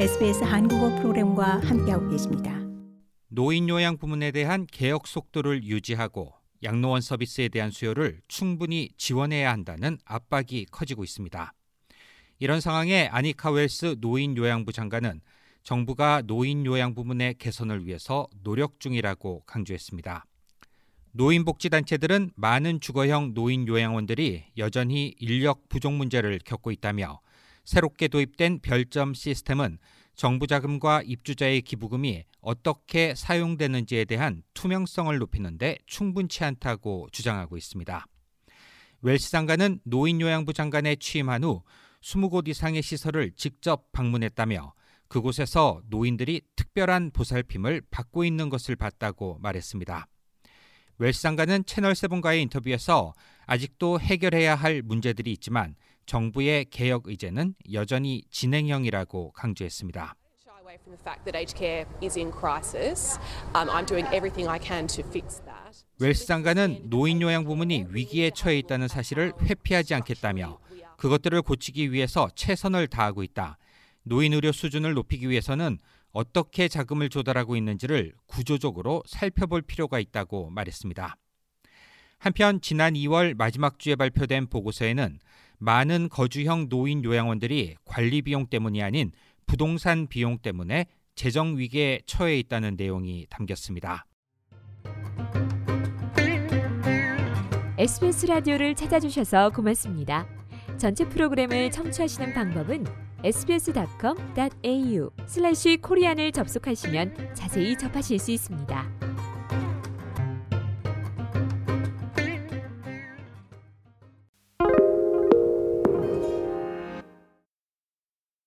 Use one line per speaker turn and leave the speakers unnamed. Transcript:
SBS 한국어 프로그램과 함께하고 계십니다.
노인 요양 부문에 대한 개혁 속도를 유지하고 양로원 서비스에 대한 수요를 충분히 지원해야 한다는 압박이 커지고 있습니다. 이런 상황에 아니카 웰스 노인 요양부 장관은 정부가 노인 요양 부문의 개선을 위해서 노력 중이라고 강조했습니다. 노인복지단체들은 많은 주거형 노인 요양원들이 여전히 인력 부족 문제를 겪고 있다며 새롭게 도입된 별점 시스템은 정부 자금과 입주자의 기부금이 어떻게 사용되는지에 대한 투명성을 높이는데 충분치 않다고 주장하고 있습니다. 웰스 장관은 노인요양부 장관에 취임한 후 20곳 이상의 시설을 직접 방문했다며 그곳에서 노인들이 특별한 보살핌을 받고 있는 것을 봤다고 말했습니다. 웰스 장관은 채널7과의 인터뷰에서 아직도 해결해야 할 문제들이 있지만 정부의 개혁 의제는 여전히 진행형이라고 강조했습니다. 웰스 장관은 노인 요양 부문이 위기에 처해 있다는 사실을 회피하지 않겠다며 그것들을 고치기 위해서 최선을 다하고 있다. 노인 의료 수준을 높이기 위해서는 어떻게 자금을 조달하고 있는지를 구조적으로 살펴볼 필요가 있다고 말했습니다. 한편 지난 2월 마지막 주에 발표된 보고서에는 많은 거주형 노인 요양원들이 관리 비용 때문이 아닌 부동산 비용 때문에 재정 위기에 처해 있다는 내용이 담겼습니다.
SBS 라디오를 찾아주셔서 고맙습니다. 전체 프로그램을 청취하시는 방법은 sbs.com.au/korean을 접속하시면 자세히 접하실 수 있습니다.